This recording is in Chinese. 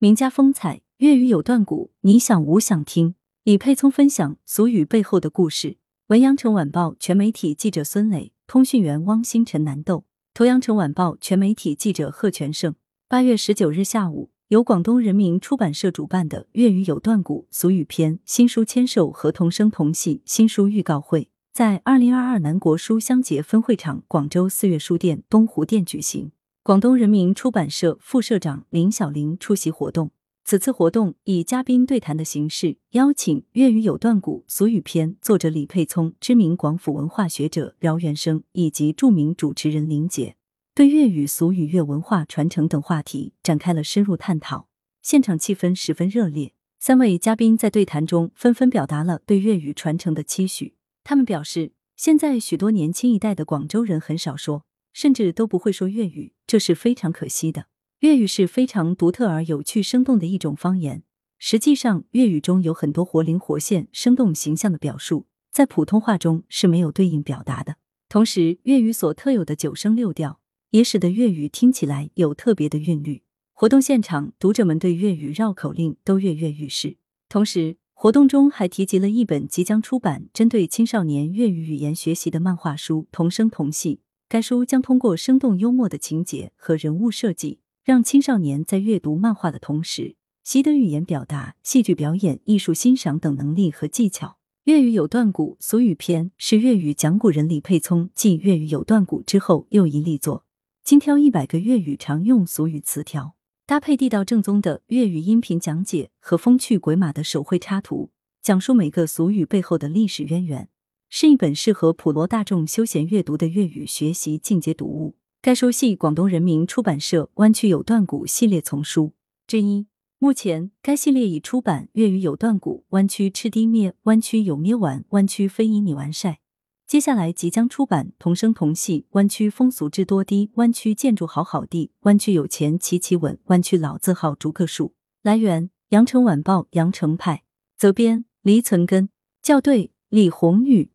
名家风采，粤语有段古，你想我想听？李佩聪分享俗语背后的故事。文阳城晚报全媒体记者孙磊，通讯员汪星辰南豆。图阳城晚报全媒体记者贺全胜。八月十九日下午，由广东人民出版社主办的《粤语有段古俗语篇》新书签售和同声同戏新书预告会在二零二二南国书香节分会场广州四月书店东湖店举行。广东人民出版社副社长林小玲出席活动。此次活动以嘉宾对谈的形式，邀请《粤语有段古俗语篇》作者李佩聪、知名广府文化学者饶元生以及著名主持人林杰，对粤语俗语、粤文化传承等话题展开了深入探讨。现场气氛十分热烈，三位嘉宾在对谈中纷纷表达了对粤语传承的期许。他们表示，现在许多年轻一代的广州人很少说。甚至都不会说粤语，这是非常可惜的。粤语是非常独特而有趣生动的一种方言。实际上，粤语中有很多活灵活现、生动形象的表述，在普通话中是没有对应表达的。同时，粤语所特有的九声六调，也使得粤语听起来有特别的韵律。活动现场，读者们对粤语绕口令都跃跃欲试。同时，活动中还提及了一本即将出版、针对青少年粤语语言学习的漫画书《同声同戏》。该书将通过生动幽默的情节和人物设计，让青少年在阅读漫画的同时，习得语言表达、戏剧表演、艺术欣赏等能力和技巧。粤语有段古俗语篇是粤语讲古人李佩聪继粤语有段古之后又一力作，精挑一百个粤语常用俗语词条，搭配地道正宗的粤语音频讲解和风趣鬼马的手绘插图，讲述每个俗语背后的历史渊源。是一本适合普罗大众休闲阅读的粤语学习进阶读物。该书系广东人民出版社《湾区有段古》系列丛书之一。目前，该系列已出版《粤语有段古》《湾区吃低灭》《湾区有咩玩》《湾区非遗你完晒》。接下来即将出版《同声同戏》《湾区风俗之多低》《湾区建筑好好地》《湾区有钱齐齐稳》《湾区老字号逐个数》。来源：羊城晚报羊城派，责编：黎存根，校对：李红宇。